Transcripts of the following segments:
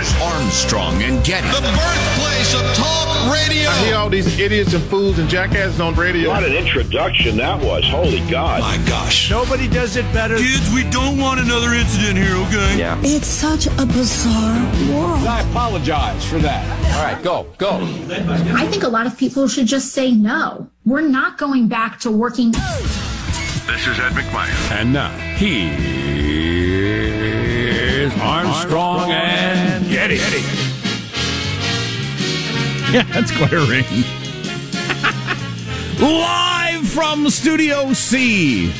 Is Armstrong and Getty. the birthplace of talk radio. I hear all these idiots and fools and jackasses on radio. What an introduction that was. Holy God. My gosh. Nobody does it better. Kids, we don't want another incident here, okay? Yeah. It's such a bizarre world. I apologize for that. All right, go, go. I think a lot of people should just say no. We're not going back to working. This is Ed McMahon. And now, here's Armstrong, and Getty. Yeah, that's quite a range. Live from Studio C.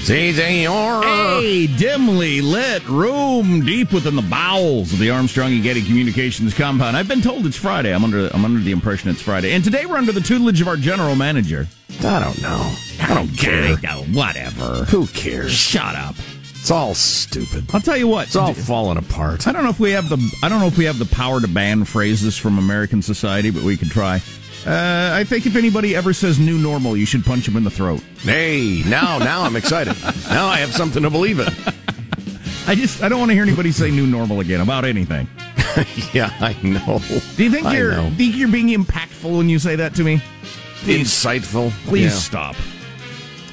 A dimly lit room deep within the bowels of the Armstrong and Getty Communications compound. I've been told it's Friday. I'm under I'm under the impression it's Friday. And today we're under the tutelage of our general manager. I don't know. I don't care. Whatever. Who cares? Shut up. It's all stupid. I'll tell you what. It's all falling apart. I don't know if we have the I don't know if we have the power to ban phrases from American society, but we could try. Uh, I think if anybody ever says "new normal," you should punch him in the throat. Hey, now, now I'm excited. now I have something to believe in. I just I don't want to hear anybody say "new normal" again about anything. yeah, I know. Do you think I you're know. think you're being impactful when you say that to me? Insightful. Please Yeah. stop.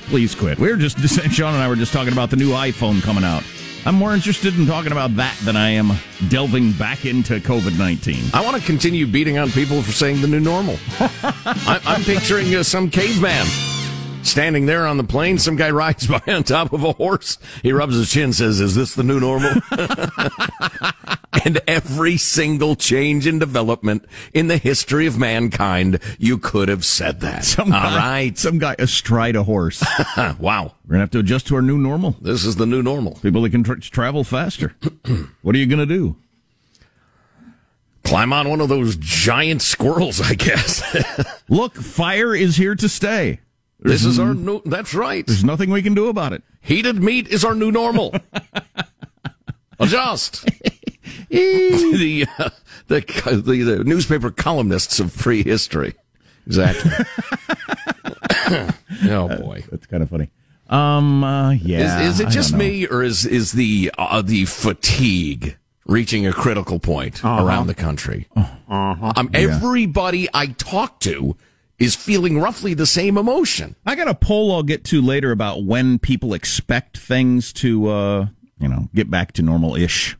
Please quit. We are just Sean and I were just talking about the new iPhone coming out. I'm more interested in talking about that than I am delving back into COVID nineteen. I want to continue beating on people for saying the new normal. I, I'm picturing uh, some caveman standing there on the plane. Some guy rides by on top of a horse. He rubs his chin, says, "Is this the new normal?" and every single change in development in the history of mankind, you could have said that. Some All guy, right. some guy astride a horse. wow. We're gonna have to adjust to our new normal. This is the new normal. People that can tra- travel faster. what are you gonna do? Climb on one of those giant squirrels, I guess. Look, fire is here to stay. this is our new, that's right. There's nothing we can do about it. Heated meat is our new normal. Adjust. the uh, the, the, the newspaper columnists of prehistory. Exactly. oh boy, that's kind of funny. Um, uh, yeah. Is, is it just me, or is is the uh, the fatigue reaching a critical point uh-huh. around the country? Uh-huh. Um, yeah. Everybody I talk to is feeling roughly the same emotion. I got a poll I'll get to later about when people expect things to, uh, you know, get back to normal ish.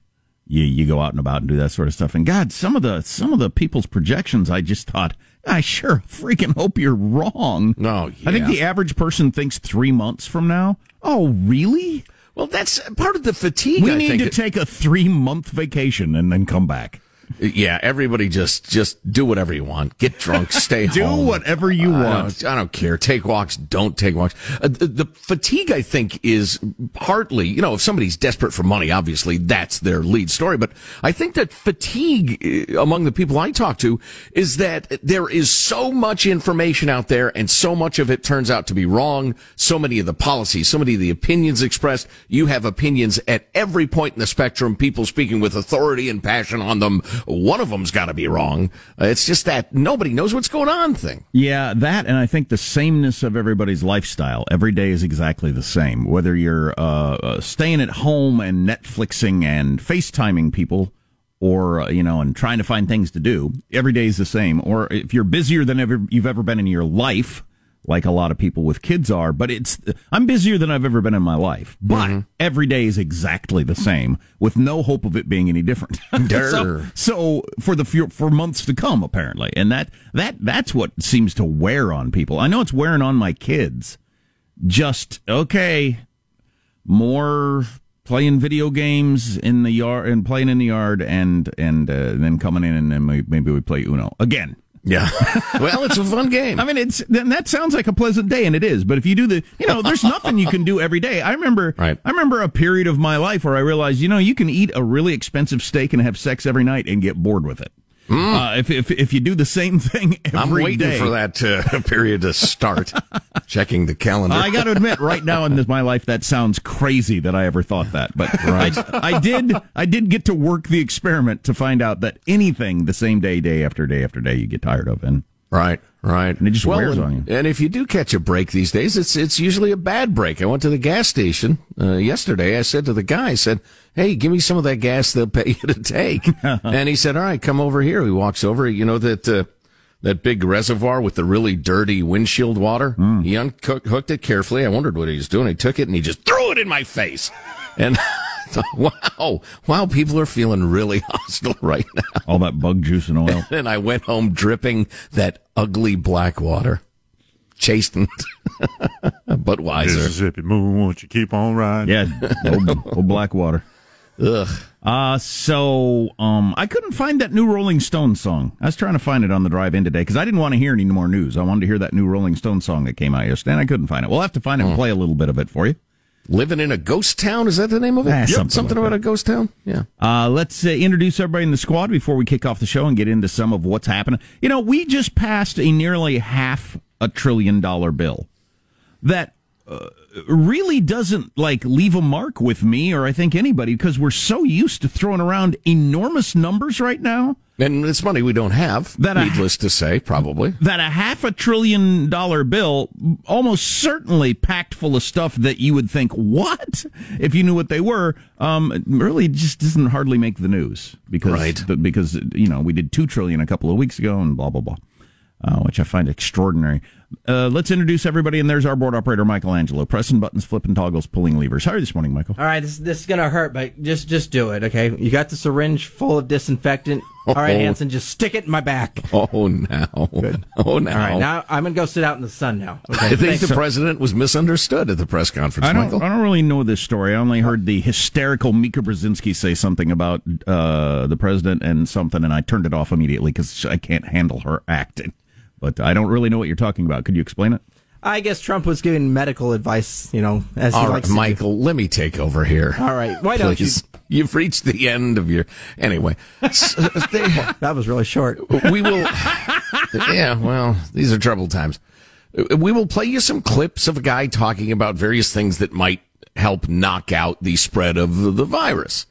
You you go out and about and do that sort of stuff. And God, some of the some of the people's projections, I just thought I sure freaking hope you're wrong. No, yeah. I think the average person thinks three months from now. Oh, really? Well, that's uh, part of the fatigue. We I need to take a three month vacation and then come back. Yeah, everybody just just do whatever you want. Get drunk, stay do home. Do whatever you I want. Don't, I don't care. Take walks, don't take walks. Uh, the, the, fatigue, I think, is partly, you know, if somebody's desperate for money, obviously that's their lead story. But I think that fatigue uh, among the people I talk to is that there is so much information out there and so much of it turns out to be wrong. So many of the policies, so many of the opinions expressed, you have opinions at every point in the spectrum, people speaking with authority and passion on them one of them's got to be wrong. Uh, it's just that nobody knows what's going on thing. Yeah, that, and I think the sameness of everybody's lifestyle. Every day is exactly the same. Whether you're uh, uh, staying at home and Netflixing and FaceTiming people, or uh, you know, and trying to find things to do, every day is the same. Or if you're busier than ever you've ever been in your life like a lot of people with kids are, but it's, I'm busier than I've ever been in my life, but mm-hmm. every day is exactly the same with no hope of it being any different. so, so, for the, for months to come, apparently. And that, that, that's what seems to wear on people. I know it's wearing on my kids. Just, okay, more playing video games in the yard and playing in the yard and, and, uh, then coming in and then maybe we play Uno again yeah. well, it's a fun game. I mean, it's then that sounds like a pleasant day, and it is. But if you do the, you know, there's nothing you can do every day. I remember, right. I remember a period of my life where I realized, you know, you can eat a really expensive steak and have sex every night and get bored with it. Mm. Uh, if, if if you do the same thing every I'm waiting day. for that uh, period to start. checking the calendar. I got to admit, right now in this, my life, that sounds crazy that I ever thought that. But right. I, I did I did get to work the experiment to find out that anything the same day, day after day after day, you get tired of, and Right, right. And it just well, wears and, on you. And if you do catch a break these days, it's it's usually a bad break. I went to the gas station uh, yesterday. I said to the guy, I said, "Hey, give me some of that gas they'll pay you to take." and he said, "All right, come over here." He walks over. You know that uh, that big reservoir with the really dirty windshield water. Mm. He unhooked it carefully. I wondered what he was doing. He took it and he just threw it in my face. And wow, wow, people are feeling really hostile right now. All that bug juice and oil. and I went home dripping that ugly black water. Chastened, but wiser. Mississippi moon, won't you keep on riding? Yeah, old, old black water. Ugh. Uh, so, um, I couldn't find that new Rolling Stones song. I was trying to find it on the drive in today because I didn't want to hear any more news. I wanted to hear that new Rolling Stones song that came out yesterday, and I couldn't find it. We'll have to find it and play a little bit of it for you. Living in a ghost town? Is that the name of it? Ah, something, something like about that. a ghost town? Yeah. Uh, let's uh, introduce everybody in the squad before we kick off the show and get into some of what's happening. You know, we just passed a nearly half a trillion dollar bill that uh, really doesn't like leave a mark with me or I think anybody because we're so used to throwing around enormous numbers right now. And it's money we don't have, that needless a, to say, probably. That a half a trillion dollar bill, almost certainly packed full of stuff that you would think, what? If you knew what they were, um, really just doesn't hardly make the news. Because, right. because, you know, we did two trillion a couple of weeks ago and blah, blah, blah. Uh, which I find extraordinary. Uh, let's introduce everybody, and there's our board operator, Michelangelo, pressing buttons, flipping toggles, pulling levers. How are you this morning, Michael? All right, this, this is gonna hurt, but just just do it, okay? You got the syringe full of disinfectant. All right, oh. Hanson, just stick it in my back. Oh, now. Good. Oh, now. All right, now I'm gonna go sit out in the sun now. Okay, I think Thanks. the president was misunderstood at the press conference, I don't, Michael. I don't really know this story. I only heard the hysterical Mika Brzezinski say something about uh, the president and something, and I turned it off immediately because I can't handle her acting but I don't really know what you're talking about. Could you explain it? I guess Trump was giving medical advice, you know, as he All likes right, Michael, let me take over here. All right, why don't Please. you? You've reached the end of your. Anyway, uh, that was really short. We will. yeah, well, these are troubled times. We will play you some clips of a guy talking about various things that might help knock out the spread of the virus.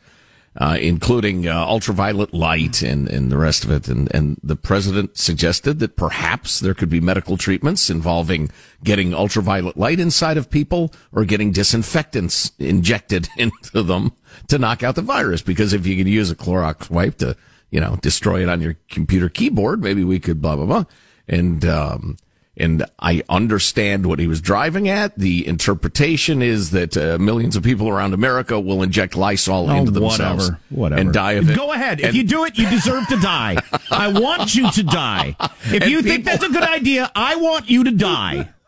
Uh, including uh, ultraviolet light and, and the rest of it. And, and the president suggested that perhaps there could be medical treatments involving getting ultraviolet light inside of people or getting disinfectants injected into them to knock out the virus. Because if you can use a Clorox wipe to, you know, destroy it on your computer keyboard, maybe we could blah, blah, blah. And, um, and I understand what he was driving at. The interpretation is that uh, millions of people around America will inject Lysol Oh, into themselves whatever, whatever. and die of it. Go ahead. if you do it, you deserve to die. I want you to die. If And you think that's a good idea, I want you to die.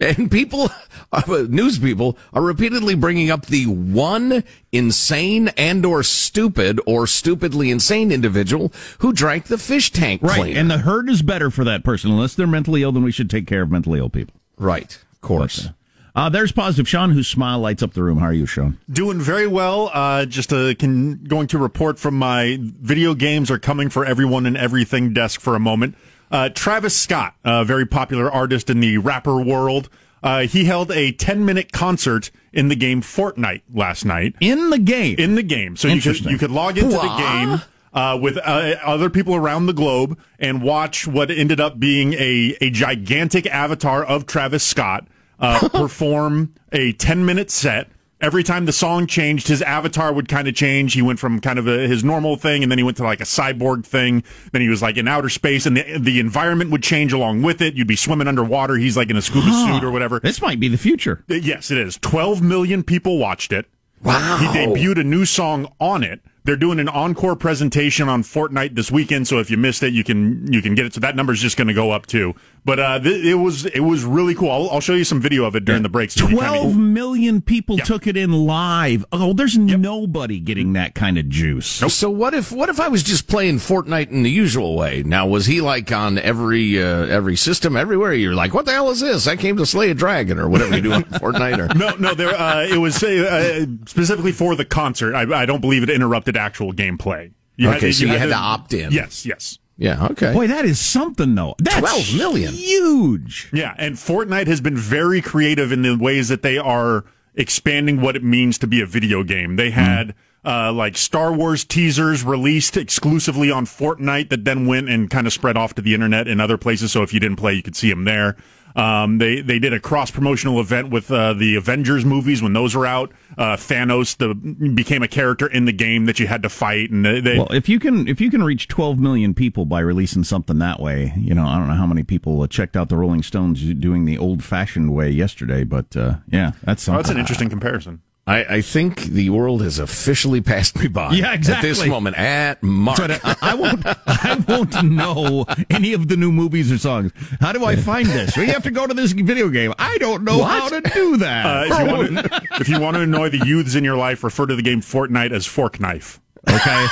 And people, uh, news people, are repeatedly bringing up the one insane and or stupid or stupidly insane individual who drank the fish tank Right. cleaner. And the herd is better for that person. Unless they're mentally ill, then we should take care of mentally ill people. right, of course. Uh, there's positive Sean, whose smile lights up the room. How are you, Sean? Doing very well. Uh, just uh, can, going to report from my video games are coming for everyone and everything desk for a moment. Uh, Travis Scott, a very popular artist in the rapper world, uh, he held a 10 minute concert in the game Fortnite last night. In the game? In the game. So you could, you could log into the game. Uh, with uh, other people around the globe and watch what ended up being a, a gigantic avatar of Travis Scott uh, perform a 10 minute set. Every time the song changed, his avatar would kind of change. He went from kind of a, his normal thing, and then he went to like a cyborg thing. Then he was like in outer space, and the, the environment would change along with it. You'd be swimming underwater. He's like in a scuba suit or whatever. This might be the future. Uh, Yes, it is. 12 million people watched it. Wow. He debuted a new song on it. They're doing an encore presentation on Fortnite this weekend, so if you missed it, you can you can get it. So that number's just going to go up too. But uh, th- it was it was really cool. I'll, I'll show you some video of it during the breaks. so you kinda- Twelve million people took it in live. Oh, there's nobody getting that kind of juice. So what if what if I was just playing Fortnite in the usual way? Now was he like on every uh, every system everywhere? You're like, what the hell is this? I came to slay a dragon or whatever you do on Fortnite. Or No, no, there. Uh, it was uh, specifically for the concert. I, I don't believe it interrupted actual gameplay. Okay, so you had to opt in. Yes, yes. Yeah, okay. Boy, that is something though. That's 12 million. huge. Yeah, and Fortnite has been very creative in the ways that they are expanding what it means to be a video game. They had uh, like Star Wars teasers released exclusively on Fortnite that then went and kind of spread off to the internet and other places. So if you didn't play, you could see them there. Um, they they did a cross promotional event with uh, the Avengers movies when those were out. Uh, Thanos the, became a character in the game that you had to fight, and they, they Well, if you can if you can reach 12 million people by releasing something that way, you know, I don't know how many people uh, checked out the Rolling Stones doing the old-fashioned way yesterday, but uh, yeah, that's oh, that's an interesting comparison. I, I think the world has officially passed me by. Yeah, exactly. At this moment, at Mark. But I, I won't. I won't know any of the new movies or songs. How do I find this? Well, you have to go to this video game. I don't know how to do that. Uh, if, you want to, if you want to annoy the youths in your life, refer to the game Fortnite as Fork Knife. Okay.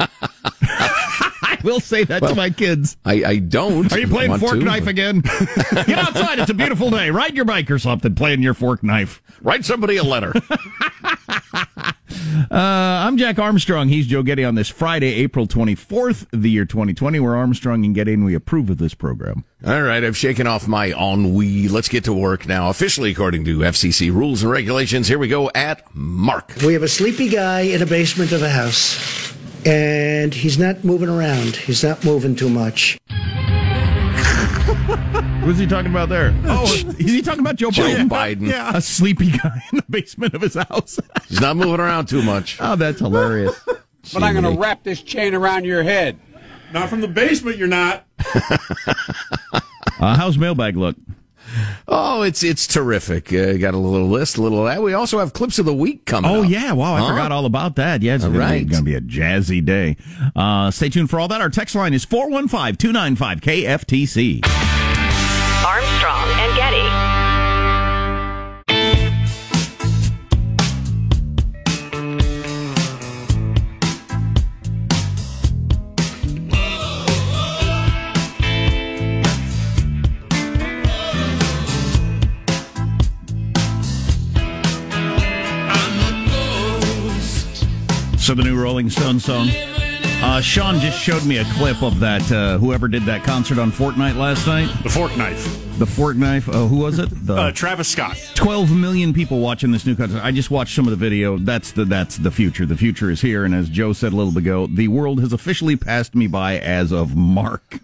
I will say that to my kids. I, I don't. Are you playing fork to, knife but- again? Get outside. It's a beautiful day. Ride your bike or something. Playing your fork knife. Write somebody a letter. Uh, I'm Jack Armstrong. He's Joe Getty on this Friday, April 24th, the year 2020. We're Armstrong and Getty, and we approve of this program. All right, I've shaken off my ennui. Let's get to work now. Officially, according to FCC rules and regulations, here we go at Mark. We have a sleepy guy in a basement of a house, and he's not moving around. He's not moving too much. Who's he talking about there? Oh, is he talking about Joe Joe Biden? Biden. Yeah. A sleepy guy in the basement of his house. He's not moving around too much. Oh, that's hilarious. But I'm going to wrap this chain around your head. Not from the basement, you're not. Uh, how's mailbag look? Oh, it's it's terrific. Uh, got a little list, a little of that. We also have clips of the week coming. Oh up. yeah, wow! I Huh? forgot all about that. Yeah, it's All going right. to be a jazzy day. Uh, stay tuned for all that. Our text line is 415-295 KFTC. Armstrong So the new Rolling Stone song. Uh, Sean just showed me a clip of that. Uh, whoever did that concert on Fortnite last night. The fork knife. The fork knife. Uh, who was it? The Uh, Travis Scott. 12 million people watching this new concert. I just watched some of the video. That's the that's the future. The future is here. And as Joe said a little bit ago, the world has officially passed me by as of Mark.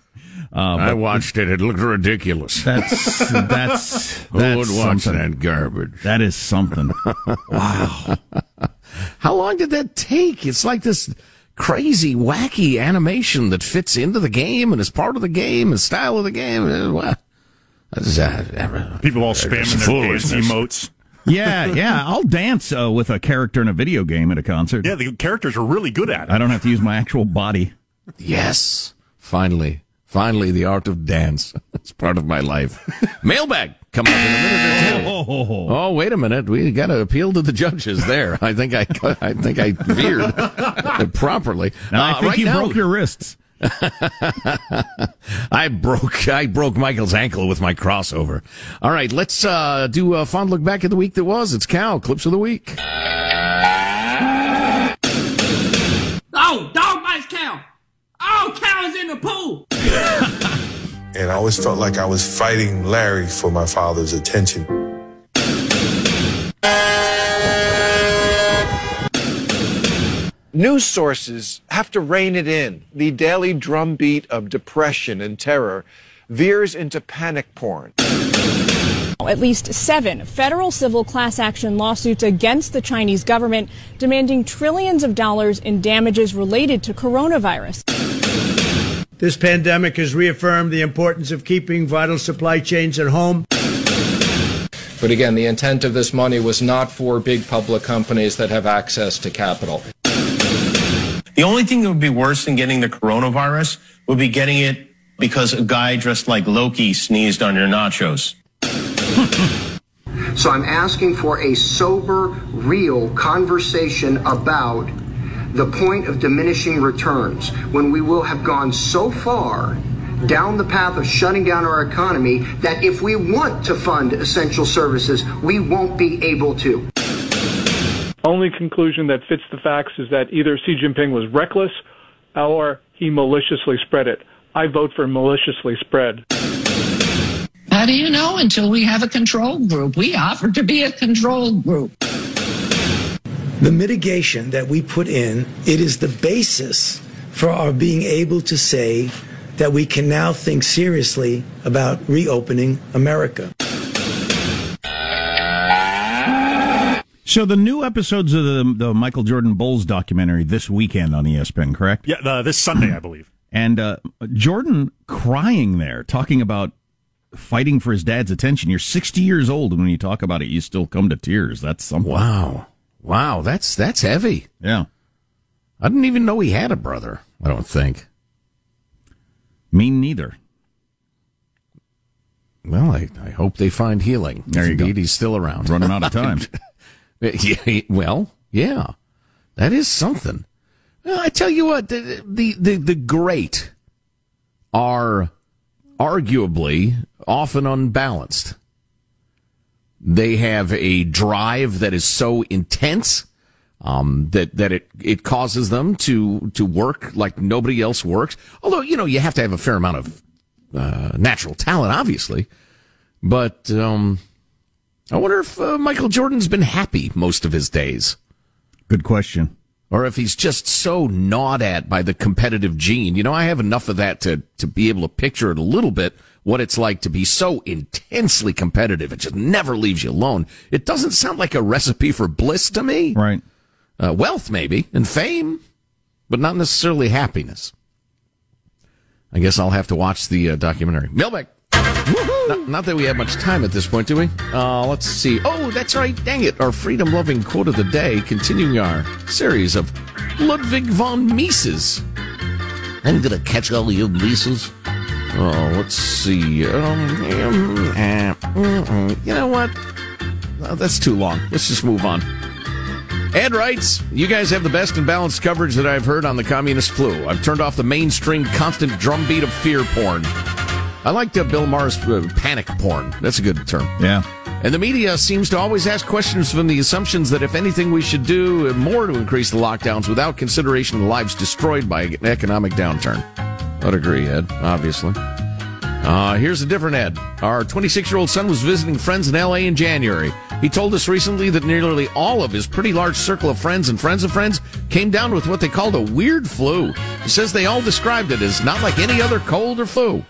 Uh, I watched it. It looked ridiculous. That's that's Who that's would watch something. that garbage? That is something. wow. How long did that take? It's like this crazy, wacky animation that fits into the game and is part of the game and style of the game. Uh, Wow. That's, uh, People all spamming their dance foolishness. emotes. yeah, yeah. I'll dance uh, with a character in a video game at a concert. Yeah, the characters are really good at it. I don't have to use my actual body. Yes. Finally. Finally, the art of dance. It's part of my life. Mailbag coming up in a minute or two. Oh, wait a minute. We got to appeal to the judges there. I think I, I think I veered properly. And I Uh, think right you now- broke your wrists. I broke I broke Michael's ankle with my crossover. All right, let's uh, do a fond look back at the week that was. It's Cal clips of the week. Oh, dog bites cow. Oh, cow is in the pool. and I always felt like I was fighting Larry for my father's attention. News sources have to rein it in. The daily drumbeat of depression and terror veers into panic porn. At least seven federal civil class action lawsuits against the Chinese government demanding trillions of dollars in damages related to coronavirus. This pandemic has reaffirmed the importance of keeping vital supply chains at home. But again, the intent of this money was not for big public companies that have access to capital. The only thing that would be worse than getting the coronavirus would be getting it because a guy dressed like Loki sneezed on your nachos. So I'm asking for a sober, real conversation about the point of diminishing returns when we will have gone so far down the path of shutting down our economy that if we want to fund essential services, we won't be able to. Only conclusion that fits the facts is that either Xi Jinping was reckless or he maliciously spread it. I vote for maliciously spread. How do you know until we have a control group? We offer to be a control group. The mitigation that we put in, it is the basis for our being able to say that we can now think seriously about reopening America. So the new episodes of the, the Michael Jordan Bulls documentary this weekend on ESPN, correct? Yeah, uh, this Sunday, I believe. And uh, Jordan crying there, talking about fighting for his dad's attention. You're 60 years old, and when you talk about it, you still come to tears. That's something. Wow, wow, that's that's heavy. Yeah, I didn't even know he had a brother. I don't think. Me neither. Well, I, I hope they find healing. There if you go. he's still around. Running out of time. Yeah, well, yeah, that is something. Well, I tell you what, the, the the the great are arguably often unbalanced. They have a drive that is so intense um, that that it it causes them to to work like nobody else works. Although you know you have to have a fair amount of uh, natural talent, obviously, but. Um, I wonder if uh, Michael Jordan's been happy most of his days. Good question. Or if he's just so gnawed at by the competitive gene. You know, I have enough of that to, to be able to picture it a little bit, what it's like to be so intensely competitive. It just never leaves you alone. It doesn't sound like a recipe for bliss to me. Right. Uh, wealth, maybe, and fame, but not necessarily happiness. I guess I'll have to watch the uh, documentary. Mailbag. Not, not that we have much time at this point, do we? Uh, let's see. Oh, that's right. Dang it. Our freedom loving quote of the day, continuing our series of Ludwig von Mises. I'm going to catch all you Mises. Oh, let's see. Um, um, uh, mm, you know what? Uh, that's too long. Let's just move on. Ed writes, You guys have the best and balanced coverage that I've heard on the communist flu. I've turned off the mainstream constant drumbeat of fear porn. I like uh, Bill Maher's uh, panic porn. That's a good term. Yeah. And the media seems to always ask questions from the assumptions that if anything, we should do more to increase the lockdowns without consideration of lives destroyed by an economic downturn. I'd agree, Ed, obviously. Uh, here's a different Ed. Our 26 year old son was visiting friends in LA in January. He told us recently that nearly all of his pretty large circle of friends and friends of friends came down with what they called a weird flu. He says they all described it as not like any other cold or flu.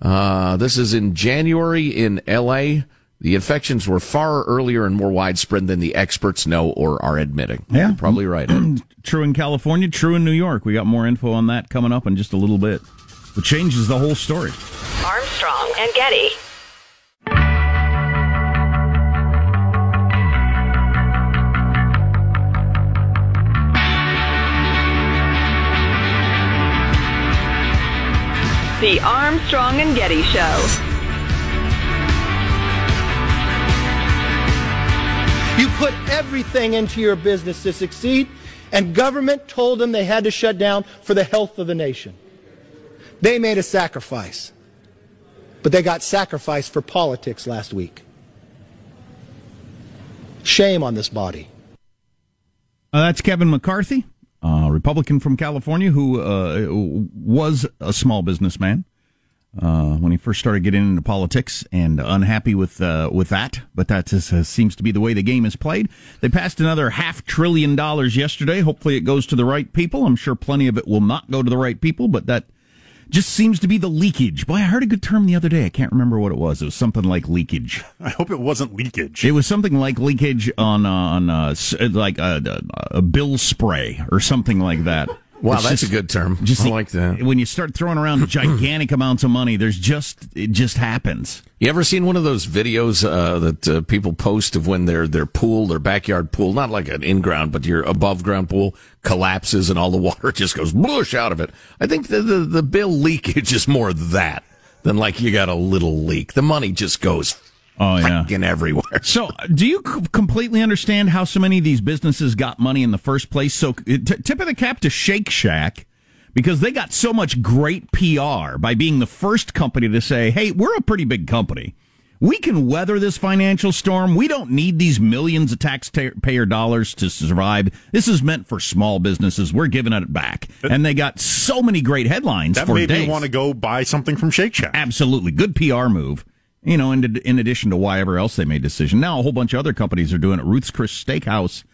Uh, this is in January in LA. The infections were far earlier and more widespread than the experts know or are admitting. Yeah. You're probably right. True in California, true in New York. We got more info on that coming up in just a little bit. It changes the whole story. Armstrong and Getty. The Armstrong and Getty Show. You put everything into your business to succeed, and government told them they had to shut down for the health of the nation. They made a sacrifice, but they got sacrificed for politics last week. Shame on this body. Uh, that's Kevin McCarthy, uh, Republican from California, who uh, was a small businessman uh, when he first started getting into politics, and unhappy with uh, with that. But that just, uh, seems to be the way the game is played. They passed another half trillion dollars yesterday. Hopefully, it goes to the right people. I'm sure plenty of it will not go to the right people, but that just seems to be the leakage. Boy, I heard a good term the other day. I can't remember what it was. It was something like leakage. I hope it wasn't leakage. It was something like leakage on uh, on uh, like a, a, a bill spray or something like that. Wow, It's that's just- a good term. Just I like that. When you start throwing around gigantic amounts of money, there's just it just happens. You ever seen one of those videos uh, that uh, people post of when their their pool, their backyard pool, not like an in ground, but your above ground pool collapses and all the water just goes blush out of it? I think the, the the bill leakage is more that than like you got a little leak. The money just goes Oh yeah. freaking everywhere. So, do you c- completely understand how so many of these businesses got money in the first place? So, t- tip of the cap to Shake Shack because they got so much great PR by being the first company to say, "Hey, we're a pretty big company. We can weather this financial storm. We don't need these millions of taxpayer dollars to survive. This is meant for small businesses. We're giving it back." And they got so many great headlines That for made days. me want to go buy something from Shake Shack. Absolutely. Good PR move. You know, in, in addition to whatever else they made decision. Now a whole bunch of other companies are doing it. Ruth's Chris Steakhouse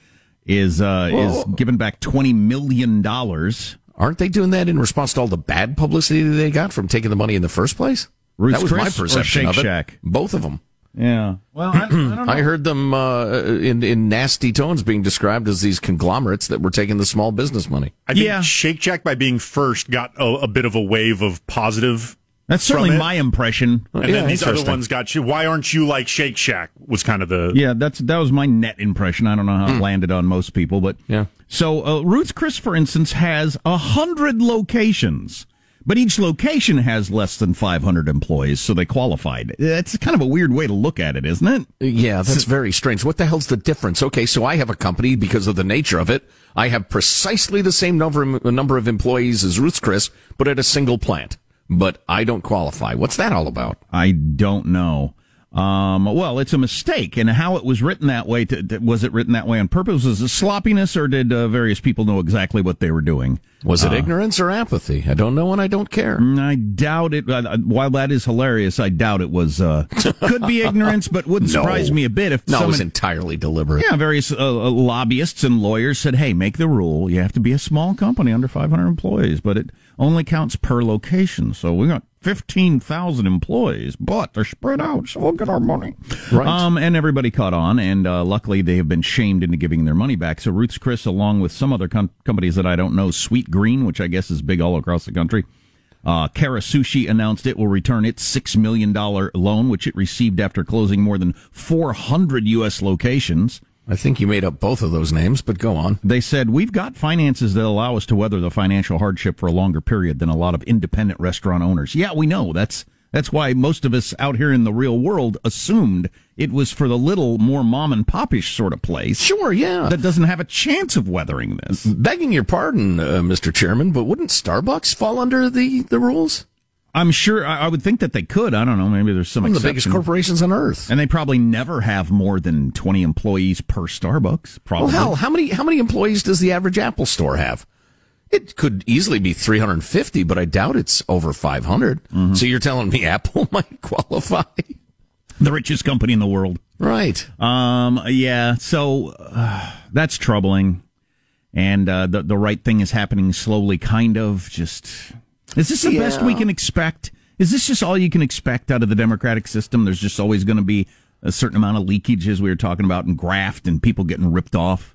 is uh, is giving back twenty million dollars. Aren't they doing that in response to all the bad publicity that they got from taking the money in the first place? Ruth's that was my Chris or perception of it. Shack? Both of them. Yeah. Well, I, I don't know. I heard them uh, in in nasty tones being described as these conglomerates that were taking the small business money. I think Yeah. Shake Shack, by being first, got a, a bit of a wave of positive. That's certainly it. my impression. And then these other ones got you. Why aren't you like Shake Shack? Was kind of the Yeah, that's that was my net impression. I don't know how it landed on most people, but Hmm. Yeah. So uh, Ruth's Chris, for instance, has a hundred locations, but each location has less than five hundred employees, so they qualified. That's kind of a weird way to look at it, isn't it? Yeah, that's very strange. What the hell's the difference? Okay, so I have a company because of the nature of it. I have precisely the same number number of employees as Ruth's Chris, but at a single plant. But I don't qualify. What's that all about? I don't know. Um, well, it's a mistake, and how it was written that way. To, to- was it written that way on purpose? Was it sloppiness, or did uh, various people know exactly what they were doing? Was it Uh, ignorance or apathy? I don't know and I don't care. Mm, I doubt it. Uh, While that is hilarious, I doubt it was. Uh, could be ignorance, but wouldn't No. surprise me a bit if No, it was entirely deliberate. Yeah, various uh, uh, lobbyists and lawyers said, "Hey, make the rule. You have to be a small company under 500 employees, but it only counts per location. So we got 15,000 employees, but they're spread out, so we'll get our money." Right. Um, and everybody caught on, and uh, luckily they have been shamed into giving their money back. So Ruth's Chris, along with some other com- companies that I don't know, Sweetgreen, which I guess is big all across the country. Uh, Kura Sushi announced it will return its $6 million loan, which it received after closing more than 400 U.S. locations. I think you made up both of those names, but go on. They said, We've got finances that allow us to weather the financial hardship for a longer period than a lot of independent restaurant owners. Yeah, we know. That's that's why most of us out here in the real world assumed it was for the little more mom and popish sort of place. Sure, yeah. That doesn't have a chance of weathering this. Begging your pardon, uh, Mr. Chairman, but wouldn't Starbucks fall under the, the rules? I'm sure. I, I would think that they could. I don't know. Maybe there's some One of the biggest corporations on earth. and they probably never have more than 20 employees per Starbucks. Probably. Well, hell, how many how many employees does the average Apple store have? It could easily be 350, but I doubt it's over 500. Mm-hmm. So you're telling me Apple might qualify? the richest company in the world. Right. Um. Yeah. So uh, that's troubling, and uh, the the right thing is happening slowly. Kind of. Just is this the best we can expect? Is this just all you can expect out of the democratic system? There's just always going to be a certain amount of leakage, as we were talking about, and graft, and people getting ripped off.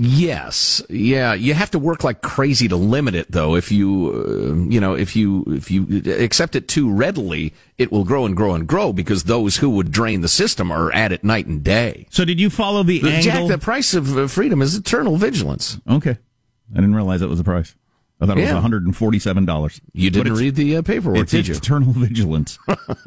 Yes, yeah. You have to work like crazy to limit it, though. If you, uh, you know, if you if you accept it too readily, it will grow and grow and grow because those who would drain the system are at it night and day. So, did you follow the, The- Jack, the price of uh, freedom is eternal vigilance. okay, I didn't realize that was the price. I thought it was one hundred and forty-seven dollars. You didn't read the uh, paperwork, it's, did you? eternal vigilance.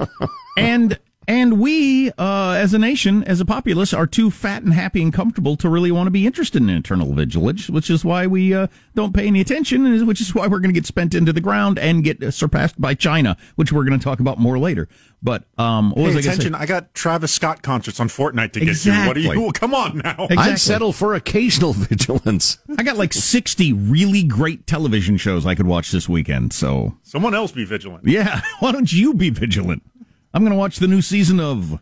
and and we, uh, as a nation, as a populace, are too fat and happy and comfortable to really want to be interested in eternal vigilance, which is why we uh, don't pay any attention, which is why we're going to get spent into the ground and get uh, surpassed by China, which we're going to talk about more later. But um, what was Hey, I attention! say? I got Travis Scott concerts on Fortnite to get to. What do Exactly. you? Come on now. I'd settle for occasional vigilance. I got like sixty really great television shows I could watch this weekend. So Someone else be vigilant. Yeah, why don't you be vigilant? I'm going to watch the new season of.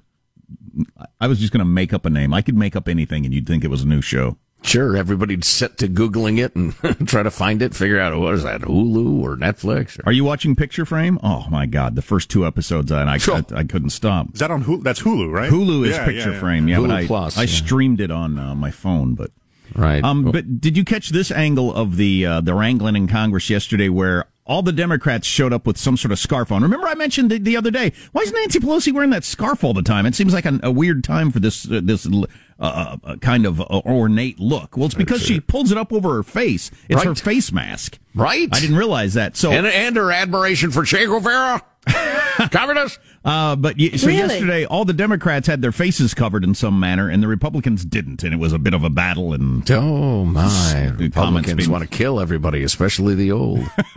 I was just going to make up a name. I could make up anything, and you'd think it was a new show. Sure, everybody'd set to googling it and try to find it, figure out what is that Hulu or Netflix. Or... Are you watching Picture Frame? Oh my God, the first two episodes, and I, I, I couldn't stop. Is that on Hulu? That's Hulu, right? Hulu is Yeah, Picture yeah, yeah. Frame, yeah. Hulu but I, Plus, I yeah. streamed it on uh, my phone, but right. Um, but did you catch this angle of the uh, the wrangling in Congress yesterday, where all the Democrats showed up with some sort of scarf on? Remember, I mentioned the, the other day. Why is Nancy Pelosi wearing that scarf all the time? It seems like a, a weird time for this uh, this uh, uh, kind of uh, ornate look. Well, it's because she pulls it up over her face. It's her face mask. Right. I didn't realize that. So and, and her admiration for Che Guevara, communist. Uh, but y- so Really? yesterday, all the Democrats had their faces covered in some manner, and the Republicans didn't, and it was a bit of a battle. And Oh my! Republicans being- want to kill everybody, especially the old.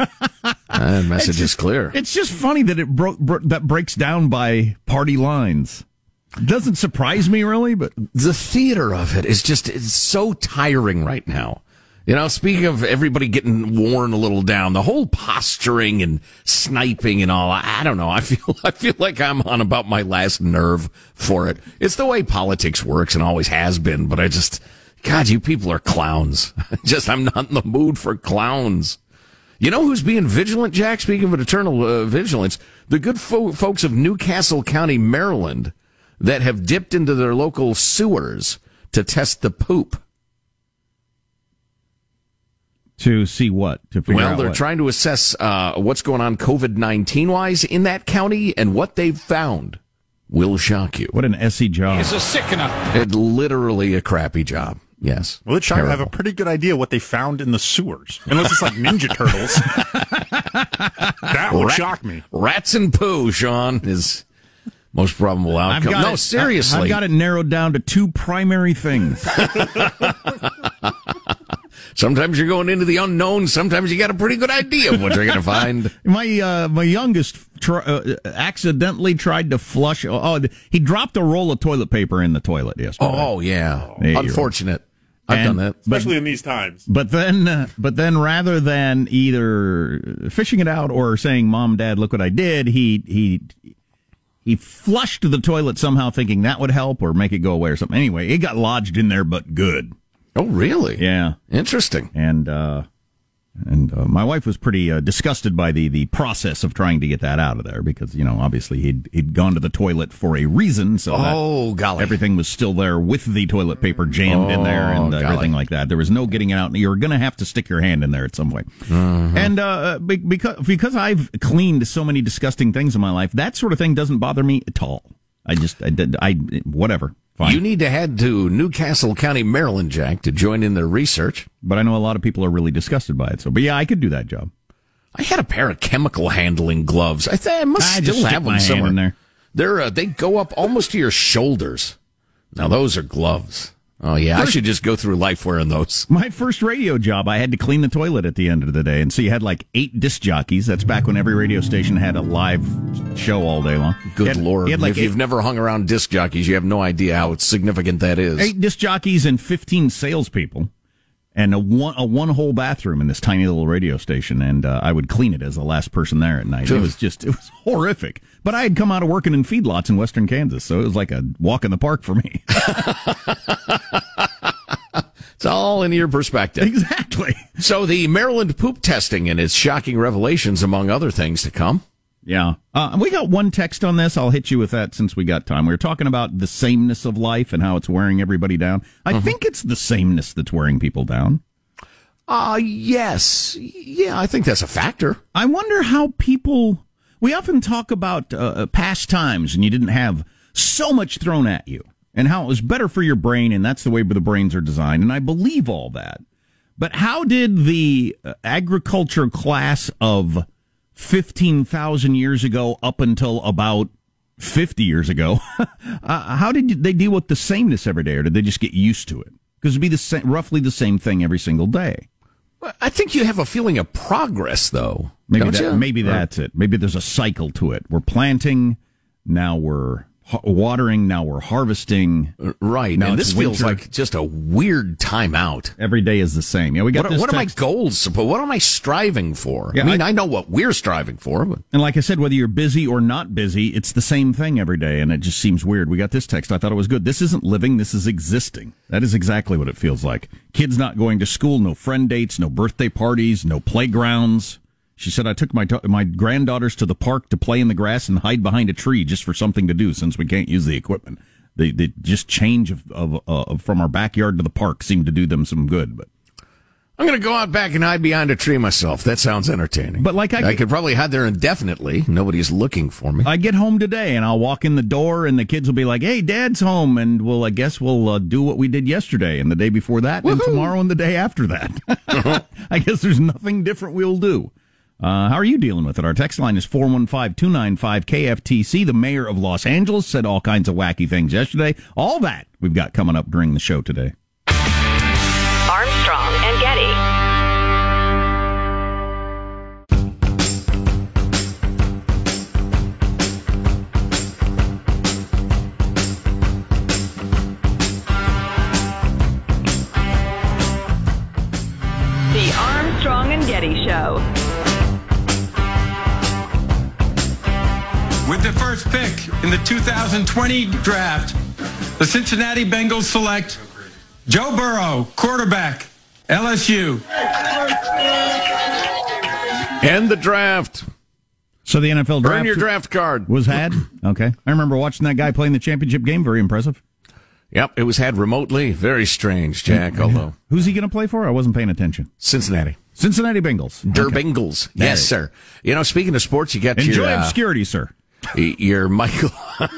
that message is clear. It's just funny that it broke bro- that breaks down by party lines. Doesn't surprise me really, but the theater of it is just it's so tiring right now. You know, speaking of everybody getting worn a little down, the whole posturing and sniping and all, I, don't know. I feel, I feel like I'm on about my last nerve for it. It's the way politics works and always has been, but I just, God, you people are clowns. just, I'm not in the mood for clowns. You know who's being vigilant, Jack? Speaking of eternal uh, vigilance, the good fo- folks of Newcastle County, Maryland, that have dipped into their local sewers to test the poop. To see what to figure Well, out Well, they're what. trying to assess uh, what's going on COVID 19 wise in that county, and what they've found will shock you. What an SE job. It's a sickener. It literally a crappy job. Yes. Well, it should have a pretty good idea what they found in the sewers, unless it's like Ninja Turtles. that would Rat- shock me. Rats and poo, Sean, is most probable outcome. no, it, seriously. I've got it narrowed down to two primary things. Sometimes you're going into the unknown. Sometimes you got a pretty good idea of what you're going to find. my uh, my youngest tr- uh, accidentally tried to flush. Oh, he dropped a roll of toilet paper in the toilet yesterday. Oh, yeah. There. Unfortunate. I've And- done that. Especially in these times. But then, uh, but then, rather than either fishing it out or saying, "Mom, Dad, look what I did," he he he flushed the toilet somehow, thinking that would help or make it go away or something. Anyway, it got lodged in there, but good. Oh, really? Yeah, Interesting. and uh, and uh, my wife was pretty uh, disgusted by the the process of trying to get that out of there because you know obviously he'd he'd gone to the toilet for a reason, so that Oh, golly. everything was still there with the toilet paper jammed in there and Oh, uh, everything like that. There was no getting it out. And you're going to have to stick your hand in there at some point. Mm-hmm. And uh, be- because because I've cleaned so many disgusting things in my life, that sort of thing doesn't bother me at all. I just I did I whatever. Fine. You need to head to Newcastle County, Maryland, Jack, to join in their research. but I know a lot of people are really disgusted by it. So, but yeah, I could do that job. I had a pair of chemical handling gloves. I think I must I still have them somewhere. in there. They're uh, they go up almost to your shoulders. Now those are gloves. Oh yeah, I should just go through life wearing those. My first radio job, I had to clean the toilet at the end of the day, and so you had like eight disc jockeys. That's back when every radio station had a live show all day long. Good had- lord! like if eight, you've never hung around disc jockeys, you have no idea how significant that is. eight disc jockeys and fifteen salespeople, and a one a one whole bathroom in this tiny little radio station. And uh, I would clean it as the last person there at night. It was just it was horrific. But I had come out of working in feedlots in western Kansas, so it was like a walk in the park for me. It's all in your perspective. Exactly. So the Maryland poop testing and its shocking revelations, among other things to come. Yeah. Uh, we got one text on this. I'll hit you with that since we got time. We were talking about the sameness of life and how it's wearing everybody down. I think it's the sameness that's wearing people down. Uh, yes. Yeah, I think that's a factor. I wonder how people. We often talk about uh, past times and you didn't have so much thrown at you and how it was better for your brain and that's the way the brains are designed. And I believe all that. But how did the uh, agriculture class of 15,000 years ago up until about 50 years ago, uh, how did they deal with the sameness every day or did they just get used to it? Because it'd be the same, roughly the same thing every single day. I think you have a feeling of progress, though. Maybe don't that, you? maybe Or- that's it. Maybe there's a cycle to it. We're planting, now we're ha- watering, now we're harvesting. Right. Now this feels like just a weird timeout. Every day is the same. Yeah, we got What, this what are my goals? What am I striving for? Yeah, I mean, I- I, know what we're striving for, but And like I said, whether you're busy or not busy, it's the same thing every day, and it just seems weird. We got this text. I thought it was good. This isn't living. This is existing. That is exactly what it feels like. Kids not going to school, no friend dates, no birthday parties, no playgrounds. She said, I took my da- my granddaughters to the park to play in the grass and hide behind a tree just for something to do since we can't use the equipment. The, the just change of, of, uh, from our backyard to the park seemed to do them some good, but I'm going to go out back and hide behind a tree myself. That sounds entertaining. But like I- I could probably hide there indefinitely. Nobody's looking for me. I get home today and I'll walk in the door and the kids will be like, "Hey, Dad's home," and we'll I guess we'll uh, do what we did yesterday and the day before that and tomorrow and the day after that. I guess there's nothing different we'll do. Uh, how are you dealing with it? Our text line is 415-295-KFTC. The mayor of Los Angeles said all kinds of wacky things yesterday. All that we've got coming up during the show today. First pick in the 2020 draft, the Cincinnati Bengals select Joe Burrow, quarterback, LSU. And the draft. So the NFL draft Earn your draft card. was had. Okay, I remember watching that guy playing the championship game. Very impressive. Yep, it was had remotely. Very strange, Jack, although. Who's he going to play for? I wasn't paying attention. Cincinnati. Cincinnati Bengals. Der Okay. Bengals. Yes, sir. You know, speaking of sports, you got Enjoy your. uh, obscurity, sir. Your Michael.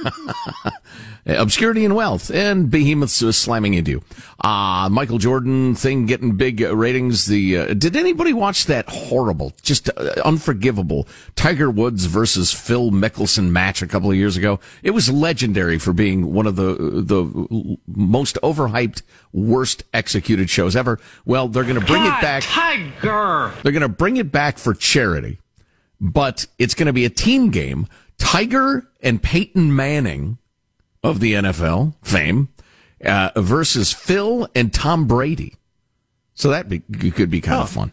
Obscurity and wealth and behemoths uh, slamming into you. Uh, Michael Jordan thing getting big ratings. The uh, did anybody watch that horrible, just uh, unforgivable Tiger Woods versus Phil Mickelson match a couple of years ago? It was legendary for being one of the the most overhyped, worst executed shows ever. Well, they're going to bring it back. Tiger. They're going to bring it back for charity, but it's going to be a team game. Tiger and Peyton Manning of the NFL fame uh, versus Phil and Tom Brady. So that be, could be kind of fun.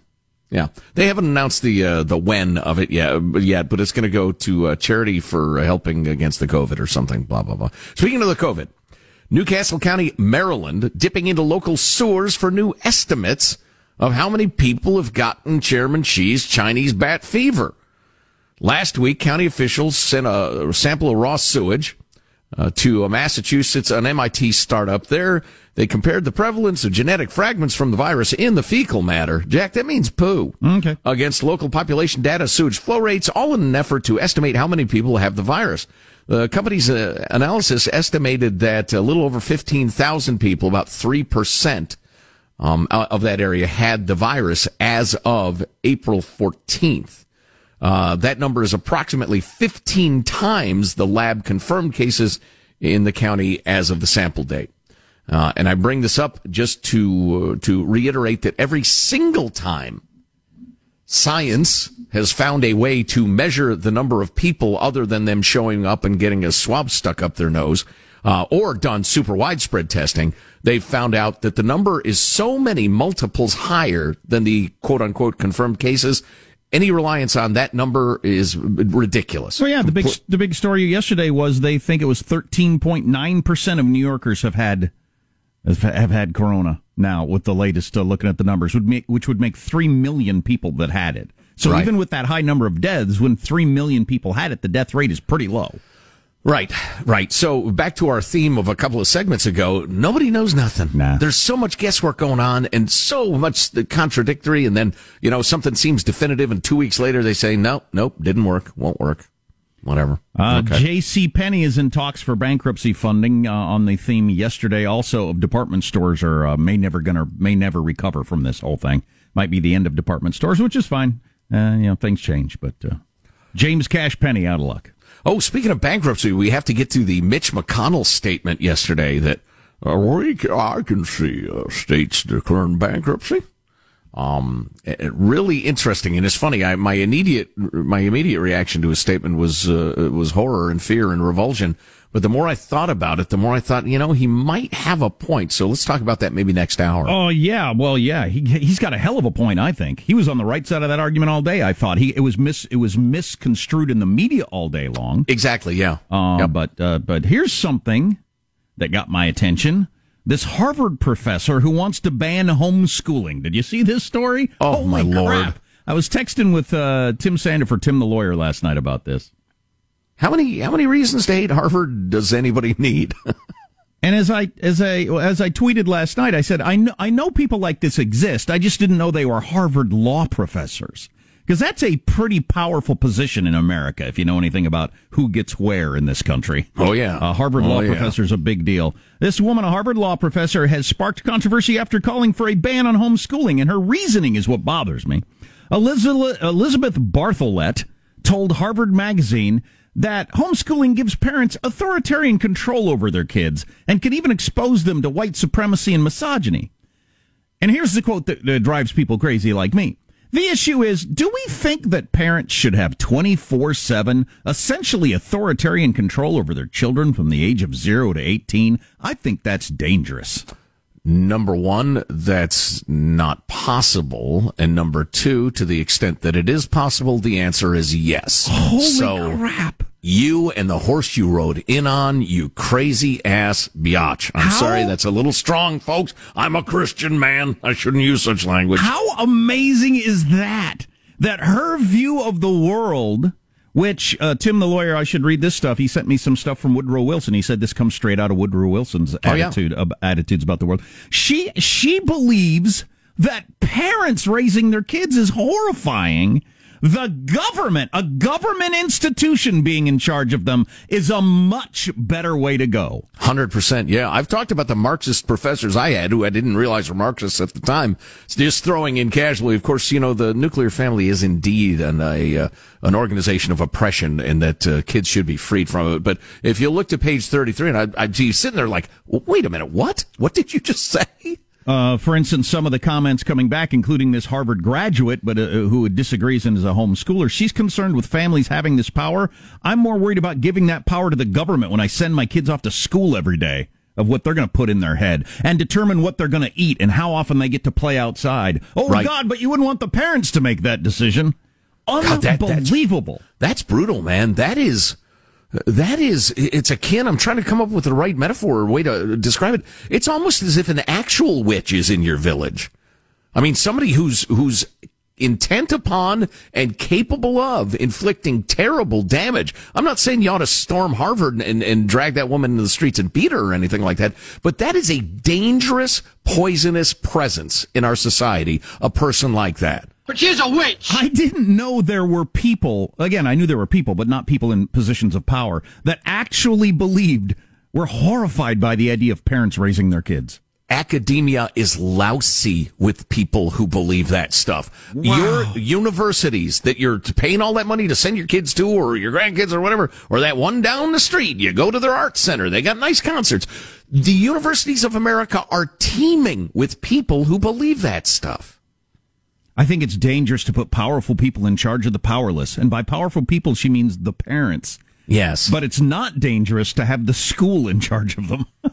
Yeah, they haven't announced the uh, the when of it yet, yet, but it's going to go to uh, charity for helping against the COVID or something. Blah blah blah. Speaking of the COVID, Newcastle County, Maryland, dipping into local sewers for new estimates of how many people have gotten Chairman Xi's Chinese bat fever. Last week, county officials sent a sample of raw sewage uh, to a Massachusetts, an MIT startup. There, they compared the prevalence of genetic fragments from the virus in the fecal matter. Jack, that means poo. Okay. Against local population data, sewage flow rates, all in an effort to estimate how many people have the virus. The company's uh, analysis estimated that a little over 15,000 people, about 3%, um, of that area had the virus as of April 14th. Uh, that number is approximately 15 times the lab confirmed cases in the county as of the sample date. Uh, and I bring this up just to uh, to reiterate that every single time science has found a way to measure the number of people other than them showing up and getting a swab stuck up their nose, uh, or done super widespread testing, they've found out that the number is so many multiples higher than the quote unquote confirmed cases. Any reliance on that number is ridiculous. So yeah, the big the big story yesterday was they think it was 13.9 percent of New Yorkers have had have had corona now with the latest uh, looking at the numbers would make which would make 3 million people that had it. So Right. even with that high number of deaths when 3 million people had it the death rate is pretty low. Right, right. So back to our theme of a couple of segments ago. Nobody knows nothing. There's so much guesswork going on and so much contradictory. And then, you know, something seems definitive and two weeks later they say, nope, nope, didn't work, won't work, whatever. Uh, Okay. J.C. Penney is in talks for bankruptcy funding uh, on the theme yesterday. Also, of department stores are uh, may never gonna may never recover from this whole thing. Might be the end of department stores, which is fine. Uh, you know, things change, but uh, James Cash Penney out of luck. Oh, speaking of bankruptcy, we have to get to the Mitch McConnell statement yesterday that uh, we, I can see uh, states declaring bankruptcy. Um, really interesting, and it's funny. I, my immediate my immediate reaction to his statement was uh, was horror and fear and revulsion. But the more I thought about it, the more I thought, you know, he might have a point. So let's talk about that maybe next hour. Oh yeah, well yeah, he he's got a hell of a point. I think he was on the right side of that argument all day. I thought he it was mis it was misconstrued in the media all day long. Exactly, yeah. Uh, But uh, but here's something that got my attention. This Harvard professor who wants to ban homeschooling. Did you see this story? Oh, Holy my Lord. crap. I was texting with uh, Tim Sandefur Tim the lawyer, last night about this. How many how many reasons to hate Harvard does anybody need? And as I as I as I tweeted last night, I said I know I know people like this exist. I just didn't know they were Harvard law professors because that's a pretty powerful position in America. If you know anything about who gets where in this country, Oh, yeah. a Harvard Oh, law yeah. professor is a big deal. This woman, a Harvard law professor, has sparked controversy after calling for a ban on homeschooling, and her reasoning is what bothers me. Elizabeth, Elizabeth Bartholet told Harvard Magazine that homeschooling gives parents authoritarian control over their kids and can even expose them to white supremacy and misogyny. And here's the quote that, that drives people crazy like me. The issue is, do we think that parents should have 24-7, essentially authoritarian control over their children from the age of 0 to 18? I think that's dangerous. Number one, that's not possible. And number two, to the extent that it is possible, the answer is yes. Holy so, crap. You and the horse you rode in on, you crazy ass biatch. I'm How- sorry, that's a little strong, folks. I'm a Christian man. I shouldn't use such language. How amazing is that? That her view of the world, which uh, Tim the lawyer, I should read this stuff. He sent me some stuff from Woodrow Wilson. He said this comes straight out of Woodrow Wilson's Oh, yeah. attitude ab- attitudes about the world. She she believes that parents raising their kids is horrifying. The government, a government institution being in charge of them, is a much better way to go. Hundred percent, yeah. I've talked about the Marxist professors I had, who I didn't realize were Marxists at the time. Just throwing in casually, of course, you know, the nuclear family is indeed an a uh, an organization of oppression, and that uh, kids should be freed from it. But if you look to page thirty three, and I, I'd be sitting there like, wait a minute, what? What did you just say? Uh, for instance, some of the comments coming back, including this Harvard graduate, but uh, who disagrees and is a homeschooler, she's concerned with families having this power. I'm more worried about giving that power to the government when I send my kids off to school every day of what they're going to put in their head and determine what they're going to eat and how often they get to play outside. Oh Right. God, but you wouldn't want the parents to make that decision. God, that- that's- Unbelievable. That's brutal, man. That is, that is, it's akin. I'm trying to come up with the right metaphor or way to describe it. It's almost as if an actual witch is in your village. I mean, somebody who's, who's intent upon and capable of inflicting terrible damage. I'm not saying you ought to storm Harvard and, and drag that woman into the streets and beat her or anything like that, but that is a dangerous, poisonous presence in our society, a person like that. But she's a witch. I didn't know there were people, again, I knew there were people, but not people in positions of power, that actually believed, were horrified by the idea of parents raising their kids. academia is lousy with people who believe that stuff. Your universities that you're paying all that money to send your kids to or your grandkids or whatever, or that one down the street, you go to their art center, they got nice concerts. the universities of America are teeming with people who believe that stuff. I think it's dangerous to put powerful people in charge of the powerless. And by powerful people, she means the parents. Yes. But it's not dangerous to have the school in charge of them.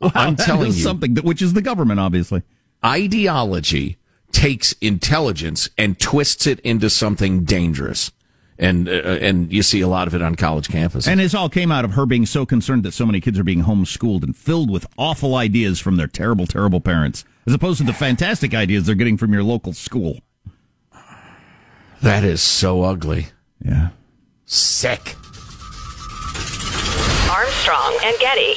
wow, I'm telling you. Something that, which is the government, obviously. Ideology takes intelligence and twists it into something dangerous. And, uh, and you see a lot of it on college campuses. And this all came out of her being so concerned that so many kids are being homeschooled and filled with awful ideas from their terrible, terrible parents, as opposed to the fantastic ideas they're getting from your local school. that is so ugly. Yeah. Sick. Armstrong and Getty.